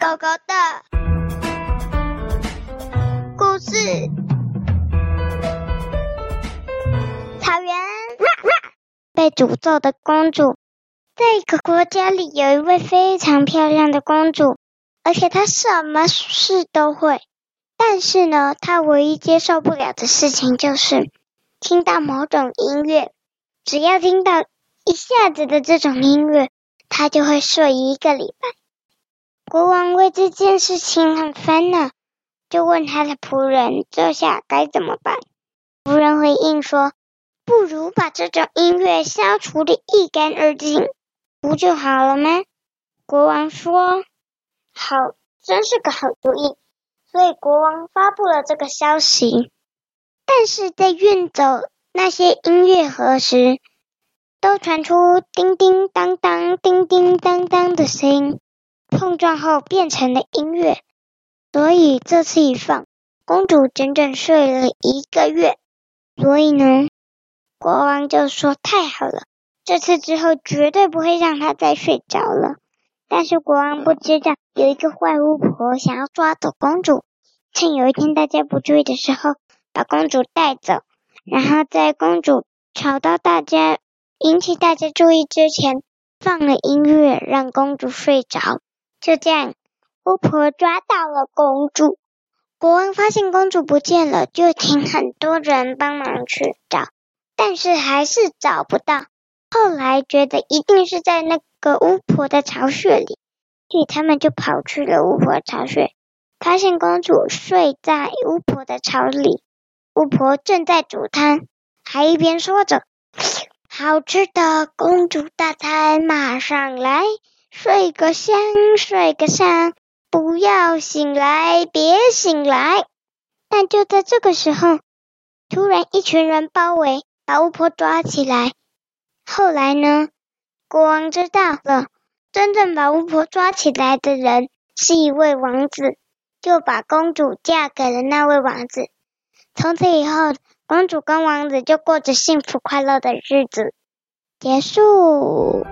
狗狗的故事。草原，被诅咒的公主。在一个国家里，有一位非常漂亮的公主，而且她什么事都会。但是呢，她唯一接受不了的事情就是听到某种音乐。只要听到一下子的这种音乐，她就会睡一个礼拜。国王为这件事情很烦恼，就问他的仆人：“这下该怎么办？”仆人回应说：“不如把这种音乐消除的一干二净。”不就好了吗？国王说：“好，真是个好主意。”所以国王发布了这个消息。但是在运走那些音乐盒时，都传出叮叮当当、叮叮当当的声音，碰撞后变成了音乐。所以这次一放，公主整整睡了一个月。所以呢，国王就说：“太好了。”这次之后绝对不会让她再睡着了。但是国王不知道，有一个坏巫婆想要抓走公主，趁有一天大家不注意的时候，把公主带走，然后在公主吵到大家、引起大家注意之前，放了音乐让公主睡着。就这样，巫婆抓到了公主。国王发现公主不见了，就请很多人帮忙去找，但是还是找不到。后来觉得一定是在那个巫婆的巢穴里，所以他们就跑去了巫婆巢穴，发现公主睡在巫婆的巢里，巫婆正在煮汤，还一边说着：“好吃的公主大餐马上来，睡个香，睡个香，不要醒来，别醒来。”但就在这个时候，突然一群人包围，把巫婆抓起来。后来呢，国王知道了，真正把巫婆抓起来的人是一位王子，就把公主嫁给了那位王子。从此以后，公主跟王子就过着幸福快乐的日子。结束。